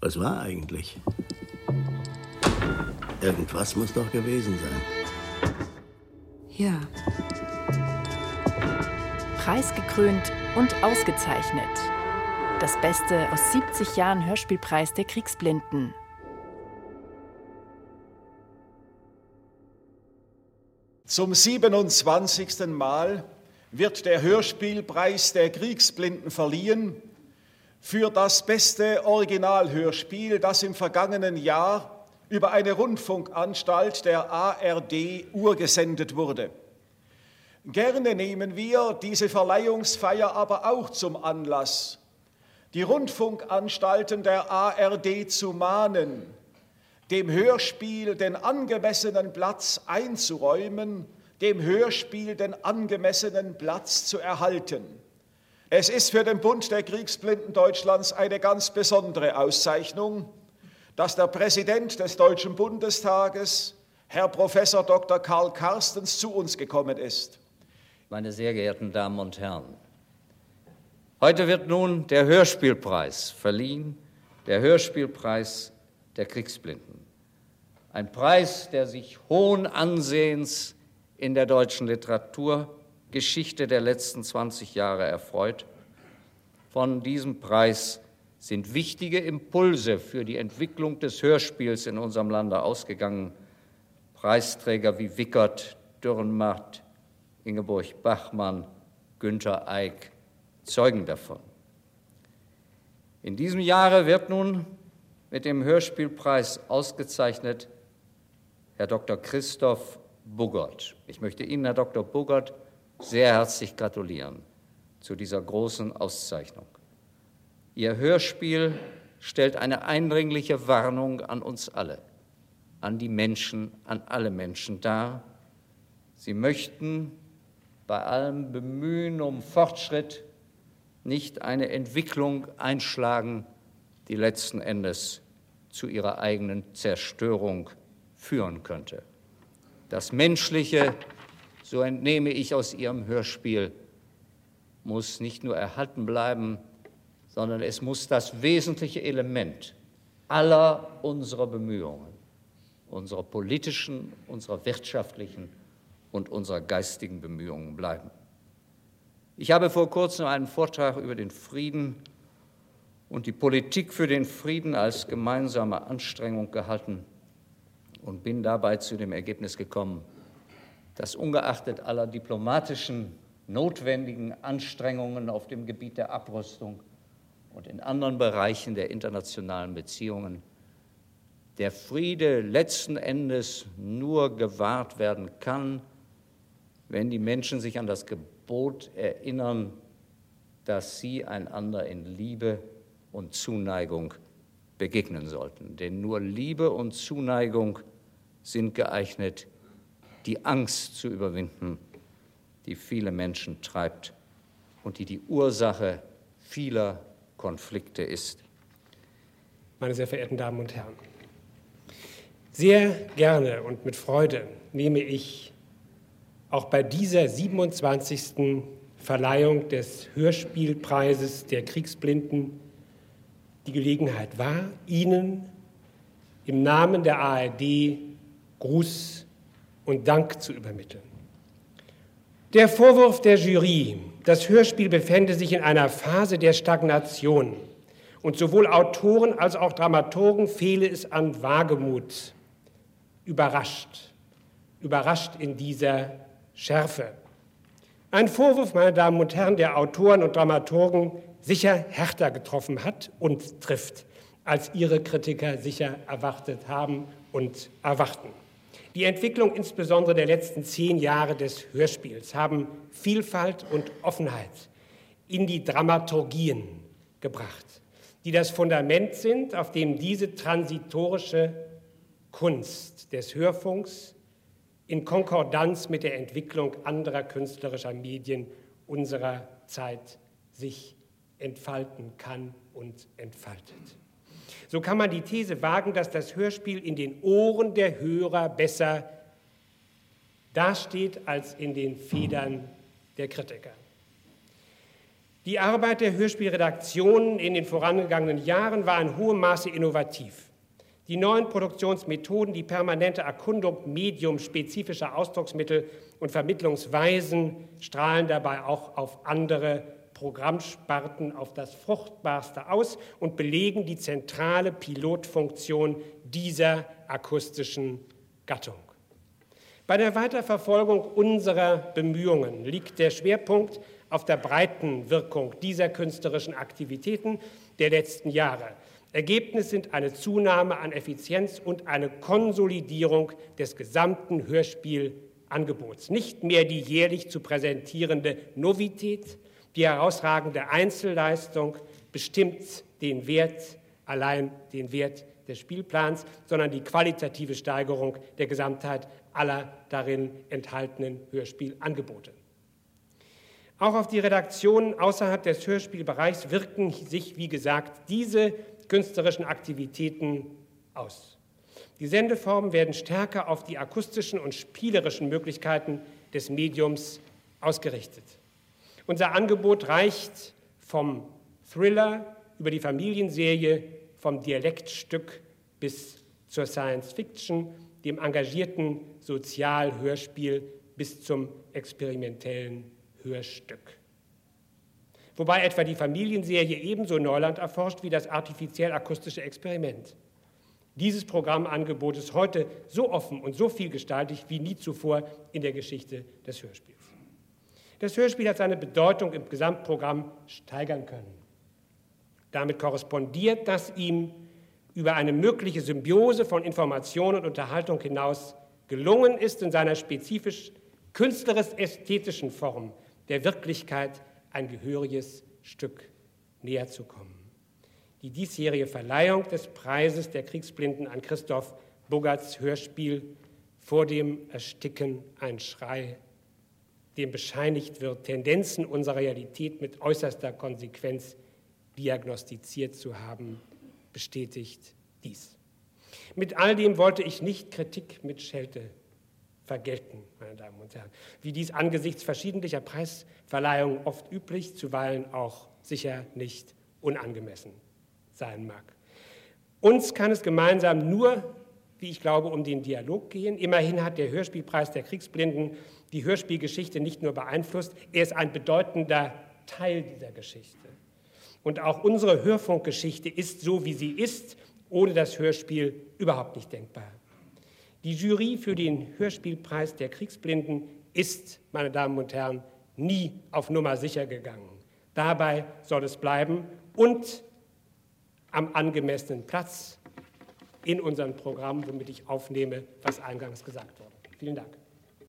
Was war eigentlich? Irgendwas muss doch gewesen sein. Ja. Preisgekrönt und ausgezeichnet. Das Beste aus 70 Jahren Hörspielpreis der Kriegsblinden. Zum 27. Mal wird der Hörspielpreis der Kriegsblinden verliehen für das beste Originalhörspiel, das im vergangenen Jahr über eine Rundfunkanstalt der ARD urgesendet wurde. Gerne nehmen wir diese Verleihungsfeier aber auch zum Anlass, die Rundfunkanstalten der ARD zu mahnen, dem Hörspiel den angemessenen Platz einzuräumen, dem Hörspiel den angemessenen Platz zu erhalten. Es ist für den Bund der Kriegsblinden Deutschlands eine ganz besondere Auszeichnung, dass der Präsident des Deutschen Bundestages, Herr Professor Dr. Karl Carstens, zu uns gekommen ist. Meine sehr geehrten Damen und Herren, heute wird nun der Hörspielpreis verliehen, der Hörspielpreis der Kriegsblinden. Ein Preis, der sich hohen Ansehens in der deutschen Literaturgeschichte der letzten 20 Jahre erfreut. Von diesem Preis sind wichtige Impulse für die Entwicklung des Hörspiels in unserem Lande ausgegangen. Preisträger wie Wickert, Dürrenmatt, Ingeborg Bachmann, Günter Eick zeugen davon. In diesem Jahre wird nun mit dem Hörspielpreis ausgezeichnet Herr Dr. Christoph Buggert. Ich möchte Ihnen, Herr Dr. Buggert, sehr herzlich gratulieren zu dieser großen Auszeichnung. Ihr Hörspiel stellt eine eindringliche Warnung an uns alle, an die Menschen, an alle Menschen dar. Sie möchten bei allem Bemühen um Fortschritt nicht eine Entwicklung einschlagen, die letzten Endes zu ihrer eigenen Zerstörung führen könnte. Das Menschliche, so entnehme ich aus Ihrem Hörspiel, muss nicht nur erhalten bleiben, sondern es muss das wesentliche Element aller unserer Bemühungen, unserer politischen, unserer wirtschaftlichen und unserer geistigen Bemühungen bleiben. Ich habe vor kurzem einen Vortrag über den Frieden und die Politik für den Frieden als gemeinsame Anstrengung gehalten und bin dabei zu dem Ergebnis gekommen, dass ungeachtet aller diplomatischen notwendigen Anstrengungen auf dem Gebiet der Abrüstung und in anderen Bereichen der internationalen Beziehungen der Friede letzten Endes nur gewahrt werden kann, wenn die Menschen sich an das Gebot erinnern, dass sie einander in Liebe und Zuneigung begegnen sollten. Denn nur Liebe und Zuneigung sind geeignet, die Angst zu überwinden, die viele Menschen treibt und die die Ursache vieler Konflikte ist. Meine sehr verehrten Damen und Herren, sehr gerne und mit Freude nehme ich auch bei dieser 27. Verleihung des Hörspielpreises der Kriegsblinden die Gelegenheit wahr, Ihnen im Namen der ARD Gruß und Dank zu übermitteln. Der Vorwurf der Jury, das Hörspiel befände sich in einer Phase der Stagnation und sowohl Autoren als auch Dramaturgen fehle es an Wagemut, überrascht, überrascht in dieser Schärfe. Ein Vorwurf, meine Damen und Herren, der Autoren und Dramaturgen sicher härter getroffen hat und trifft, als ihre Kritiker sicher erwartet haben und erwarten. Die Entwicklung insbesondere der letzten zehn Jahre des Hörspiels haben Vielfalt und Offenheit in die Dramaturgien gebracht, die das Fundament sind, auf dem diese transitorische Kunst des Hörfunks in Konkordanz mit der Entwicklung anderer künstlerischer Medien unserer Zeit sich entfalten kann und entfaltet. So kann man die These wagen, dass das Hörspiel in den Ohren der Hörer besser dasteht als in den Federn der Kritiker. Die Arbeit der Hörspielredaktionen in den vorangegangenen Jahren war in hohem Maße innovativ. Die neuen Produktionsmethoden, die permanente Erkundung mediumspezifischer Ausdrucksmittel und Vermittlungsweisen strahlen dabei auch auf andere Programmsparten auf das Fruchtbarste aus und belegen die zentrale Pilotfunktion dieser akustischen Gattung. Bei der Weiterverfolgung unserer Bemühungen liegt der Schwerpunkt auf der breiten Wirkung dieser künstlerischen Aktivitäten der letzten Jahre. Ergebnis sind eine Zunahme an Effizienz und eine Konsolidierung des gesamten Hörspielangebots. Nicht mehr die jährlich zu präsentierende Novität, die herausragende Einzelleistung bestimmt den Wert, allein den Wert des Spielplans, sondern die qualitative Steigerung der Gesamtheit aller darin enthaltenen Hörspielangebote. Auch auf die Redaktionen außerhalb des Hörspielbereichs wirken sich, wie gesagt, diese künstlerischen Aktivitäten aus. Die Sendeformen werden stärker auf die akustischen und spielerischen Möglichkeiten des Mediums ausgerichtet. Unser Angebot reicht vom Thriller über die Familienserie, vom Dialektstück bis zur Science Fiction, dem engagierten Sozialhörspiel bis zum experimentellen Hörstück. Wobei etwa die Familienserie ebenso Neuland erforscht wie das artifiziell-akustische Experiment. Dieses Programmangebot ist heute so offen und so vielgestaltig wie nie zuvor in der Geschichte des Hörspiels. Das Hörspiel hat seine Bedeutung im Gesamtprogramm steigern können. Damit korrespondiert das ihm über eine mögliche Symbiose von Information und Unterhaltung hinaus gelungen ist, in seiner spezifisch künstlerisch-ästhetischen Form der Wirklichkeit ein gehöriges Stück näher zu kommen. Die diesjährige Verleihung des Preises der Kriegsblinden an Christoph Bogarts Hörspiel Vor dem Ersticken ein Schrei, dem bescheinigt wird, Tendenzen unserer Realität mit äußerster Konsequenz diagnostiziert zu haben, bestätigt dies. Mit all dem wollte ich nicht Kritik mit Schelte vergelten, meine Damen und Herren, wie dies angesichts verschiedentlicher Preisverleihungen oft üblich, zuweilen auch sicher nicht unangemessen sein mag. Uns kann es gemeinsam nur, wie ich glaube, um den Dialog gehen. Immerhin hat der Hörspielpreis der Kriegsblinden die Hörspielgeschichte nicht nur beeinflusst, er ist ein bedeutender Teil dieser Geschichte. Und auch unsere Hörfunkgeschichte ist so, wie sie ist, ohne das Hörspiel überhaupt nicht denkbar. Die Jury für den Hörspielpreis der Kriegsblinden ist, meine Damen und Herren, nie auf Nummer sicher gegangen. Dabei soll es bleiben und am angemessenen Platz in unserem Programm, womit ich aufnehme, was eingangs gesagt wurde. Vielen Dank.